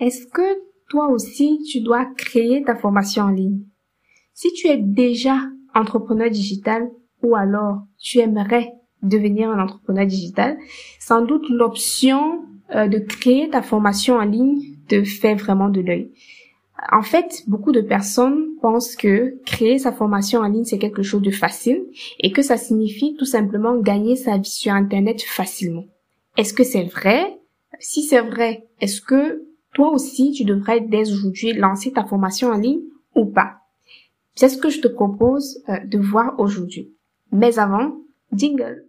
Est-ce que toi aussi, tu dois créer ta formation en ligne? Si tu es déjà entrepreneur digital ou alors tu aimerais devenir un entrepreneur digital, sans doute l'option euh, de créer ta formation en ligne te fait vraiment de l'œil. En fait, beaucoup de personnes pensent que créer sa formation en ligne, c'est quelque chose de facile et que ça signifie tout simplement gagner sa vie sur Internet facilement. Est-ce que c'est vrai? Si c'est vrai, est-ce que toi aussi, tu devrais dès aujourd'hui lancer ta formation en ligne ou pas? C'est ce que je te propose euh, de voir aujourd'hui. Mais avant, jingle.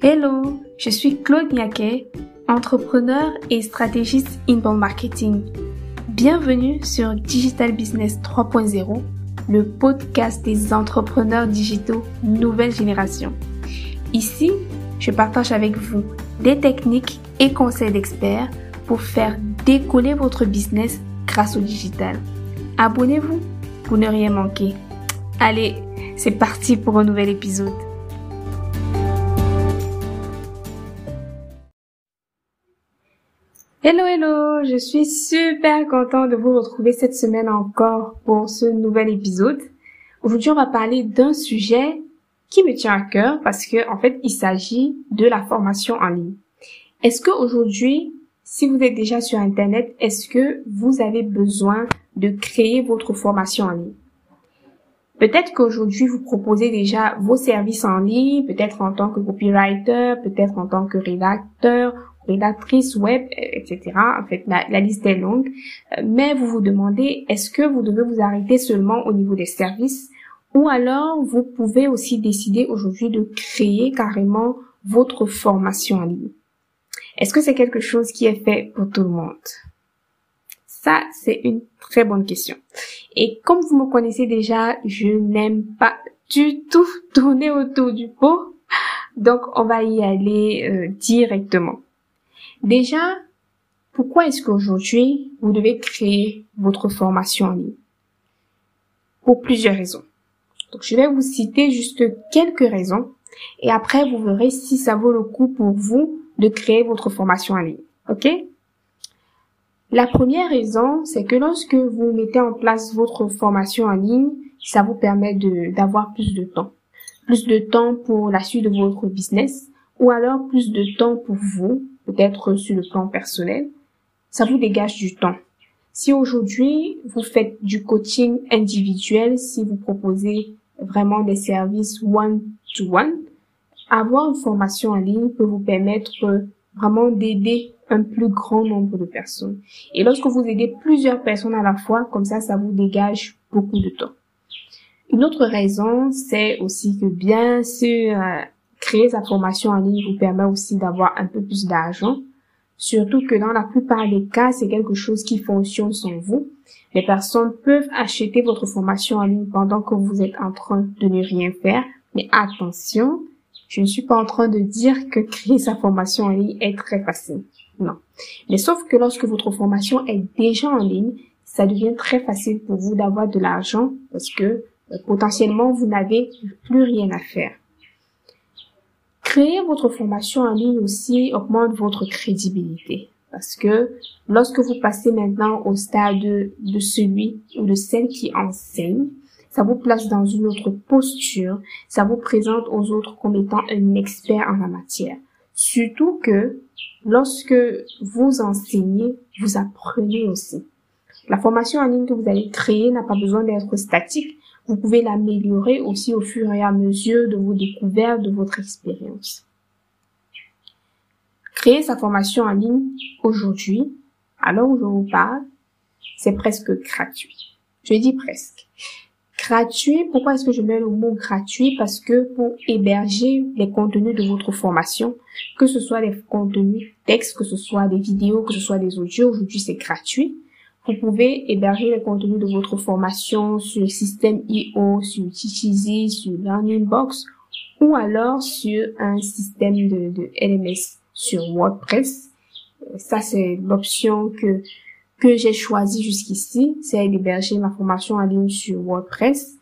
Hello, je suis Claude Niaquet, entrepreneur et stratégiste inbound marketing. Bienvenue sur Digital Business 3.0, le podcast des entrepreneurs digitaux nouvelle génération. Ici, je partage avec vous des techniques et conseils d'experts pour faire décoller votre business grâce au digital. Abonnez-vous pour ne rien manquer. Allez, c'est parti pour un nouvel épisode. Hello hello, je suis super content de vous retrouver cette semaine encore pour ce nouvel épisode. Aujourd'hui, on va parler d'un sujet qui me tient à cœur parce que en fait, il s'agit de la formation en ligne. Est-ce que aujourd'hui, si vous êtes déjà sur internet, est-ce que vous avez besoin de créer votre formation en ligne? Peut-être qu'aujourd'hui, vous proposez déjà vos services en ligne, peut-être en tant que copywriter, peut-être en tant que rédacteur rédactrice web, etc. En fait, la, liste est longue. Euh, mais vous vous demandez, est-ce que vous devez vous arrêter seulement au niveau des services? Ou alors vous pouvez aussi décider aujourd'hui de créer carrément votre formation en ligne. Est-ce que c'est quelque chose qui est fait pour tout le monde? Ça, c'est une très bonne question. Et comme vous me connaissez déjà, je n'aime pas du tout tourner autour du pot. Donc, on va y aller euh, directement. Déjà, pourquoi est-ce qu'aujourd'hui, vous devez créer votre formation en ligne? Pour plusieurs raisons. Donc, je vais vous citer juste quelques raisons et après, vous verrez si ça vaut le coup pour vous de créer votre formation en ligne. OK? La première raison, c'est que lorsque vous mettez en place votre formation en ligne, ça vous permet d'avoir plus de temps. Plus de temps pour la suite de votre business ou alors plus de temps pour vous peut-être sur le plan personnel, ça vous dégage du temps. Si aujourd'hui vous faites du coaching individuel, si vous proposez vraiment des services one-to-one, avoir une formation en ligne peut vous permettre vraiment d'aider un plus grand nombre de personnes. Et lorsque vous aidez plusieurs personnes à la fois, comme ça, ça vous dégage beaucoup de temps. Une autre raison, c'est aussi que bien sûr, euh, créer sa formation en ligne vous permet aussi d'avoir un peu plus d'argent. Surtout que dans la plupart des cas, c'est quelque chose qui fonctionne sans vous. Les personnes peuvent acheter votre formation en ligne pendant que vous êtes en train de ne rien faire. Mais attention, je ne suis pas en train de dire que créer sa formation en ligne est très facile. Non. Mais sauf que lorsque votre formation est déjà en ligne, ça devient très facile pour vous d'avoir de l'argent parce que euh, potentiellement vous n'avez plus rien à faire. Créer votre formation en ligne aussi augmente votre crédibilité. Parce que lorsque vous passez maintenant au stade de celui ou de celle qui enseigne, ça vous place dans une autre posture, ça vous présente aux autres comme étant un expert en la matière. Surtout que lorsque vous enseignez, vous apprenez aussi. La formation en ligne que vous allez créer n'a pas besoin d'être statique, vous pouvez l'améliorer aussi au fur et à mesure de vos découvertes, de votre expérience. Créer sa formation en ligne aujourd'hui, alors où je vous parle, c'est presque gratuit. Je dis presque. Gratuit, pourquoi est-ce que je mets le mot gratuit? Parce que pour héberger les contenus de votre formation, que ce soit des contenus textes, que ce soit des vidéos, que ce soit des audios, aujourd'hui c'est gratuit. Vous pouvez héberger les contenus de votre formation sur le système IO, sur Teacheasy, sur Learningbox ou alors sur un système de, LMS sur WordPress. Ça, c'est l'option que, que j'ai choisie jusqu'ici. C'est d'héberger ma formation en ligne sur WordPress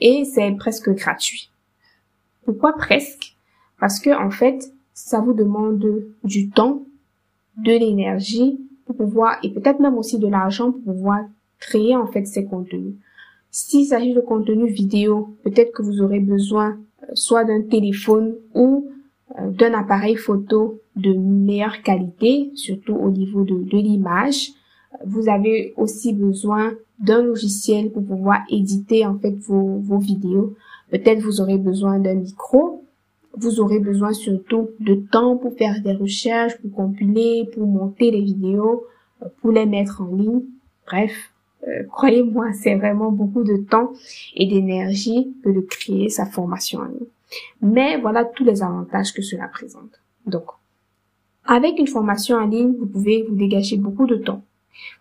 et c'est presque gratuit. Pourquoi presque? Parce que, en fait, ça vous demande du temps, de l'énergie pouvoir, et peut-être même aussi de l'argent pour pouvoir créer, en fait, ces contenus. S'il s'agit de contenu vidéo, peut-être que vous aurez besoin euh, soit d'un téléphone ou euh, d'un appareil photo de meilleure qualité, surtout au niveau de, de l'image. Vous avez aussi besoin d'un logiciel pour pouvoir éditer en fait vos, vos vidéos. Peut-être vous aurez besoin d'un micro. Vous aurez besoin surtout de temps pour faire des recherches, pour compiler, pour monter les vidéos, euh, pour les mettre en ligne. Bref, euh, croyez-moi, c'est vraiment beaucoup de temps et d'énergie que de créer sa formation en ligne. Mais voilà tous les avantages que cela présente. Donc, avec une formation en ligne, vous pouvez vous dégager beaucoup de temps.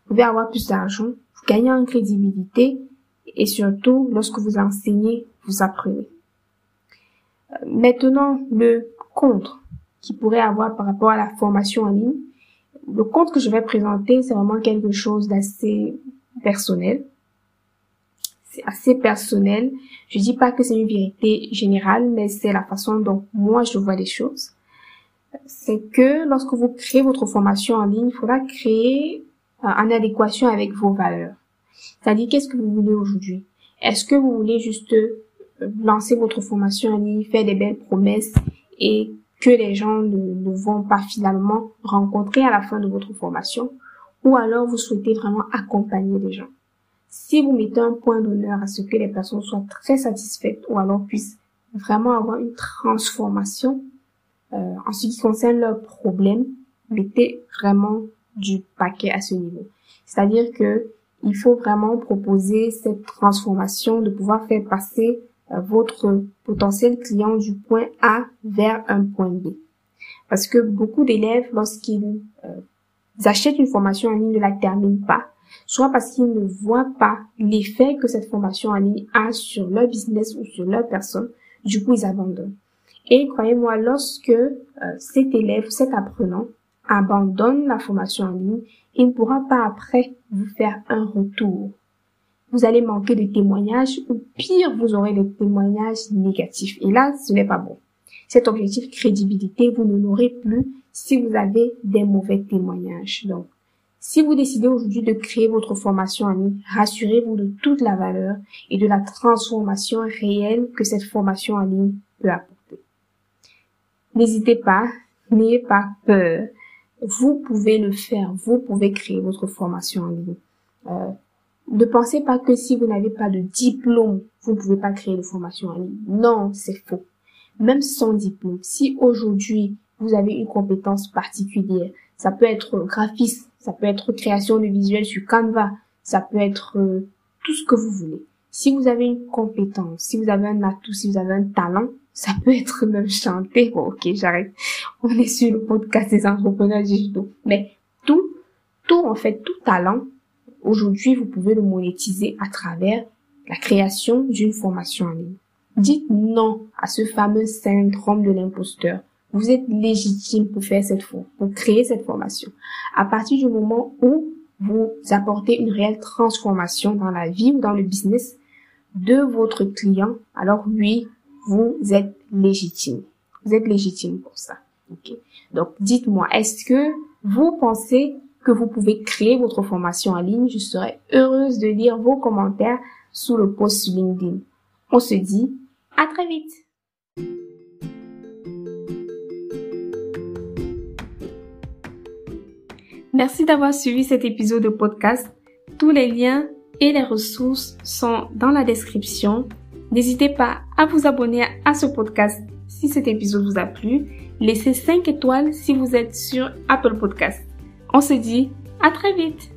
Vous pouvez avoir plus d'argent, vous gagnez en crédibilité et surtout, lorsque vous enseignez, vous apprenez. Maintenant, le contre qui pourrait avoir par rapport à la formation en ligne, le compte que je vais présenter, c'est vraiment quelque chose d'assez personnel. C'est assez personnel. Je dis pas que c'est une vérité générale, mais c'est la façon dont moi je vois les choses. C'est que lorsque vous créez votre formation en ligne, il faudra créer euh, en adéquation avec vos valeurs. C'est-à-dire, qu'est-ce que vous voulez aujourd'hui? Est-ce que vous voulez juste lancer votre formation en ligne, faire des belles promesses et que les gens ne, ne, vont pas finalement rencontrer à la fin de votre formation ou alors vous souhaitez vraiment accompagner les gens. Si vous mettez un point d'honneur à ce que les personnes soient très satisfaites ou alors puissent vraiment avoir une transformation euh, en ce qui concerne leurs problèmes, mettez vraiment du paquet à ce niveau. C'est-à-dire que il faut vraiment proposer cette transformation de pouvoir faire passer votre potentiel client du point A vers un point B. Parce que beaucoup d'élèves, lorsqu'ils euh, achètent une formation en ligne, ne la terminent pas, soit parce qu'ils ne voient pas l'effet que cette formation en ligne a sur leur business ou sur leur personne, du coup ils abandonnent. Et croyez-moi, lorsque euh, cet élève, cet apprenant abandonne la formation en ligne, il ne pourra pas après vous faire un retour. Vous allez manquer de témoignages ou pire, vous aurez des témoignages négatifs. Et là, ce n'est pas bon. Cet objectif crédibilité, vous ne l'aurez plus si vous avez des mauvais témoignages. Donc, si vous décidez aujourd'hui de créer votre formation en ligne, rassurez-vous de toute la valeur et de la transformation réelle que cette formation en ligne peut apporter. N'hésitez pas, n'ayez pas peur. Vous pouvez le faire, vous pouvez créer votre formation en ligne. Euh, ne pensez pas que si vous n'avez pas de diplôme, vous ne pouvez pas créer une formation en ligne. Non, c'est faux. Même sans diplôme, si aujourd'hui vous avez une compétence particulière. Ça peut être graphisme, ça peut être création de visuels sur Canva, ça peut être euh, tout ce que vous voulez. Si vous avez une compétence, si vous avez un atout, si vous avez un talent, ça peut être même chanter. Bon, ok, j'arrête. On est sur le podcast des entrepreneurs digitaux. Mais tout, tout, en fait, tout talent, aujourd'hui, vous pouvez le monétiser à travers la création d'une formation en ligne. Dites non à ce fameux syndrome de l'imposteur. Vous êtes légitime pour faire cette pour créer cette formation. À partir du moment où vous apportez une réelle transformation dans la vie ou dans le business de votre client, alors oui, vous êtes légitime. Vous êtes légitime pour ça. Okay. Donc, dites-moi, est-ce que vous pensez que vous pouvez créer votre formation en ligne? Je serais heureuse de lire vos commentaires sous le post LinkedIn. On se dit à très vite. Merci d'avoir suivi cet épisode de podcast. Tous les liens et les ressources sont dans la description. N'hésitez pas à vous abonner à ce podcast si cet épisode vous a plu. Laissez 5 étoiles si vous êtes sur Apple Podcast. On se dit à très vite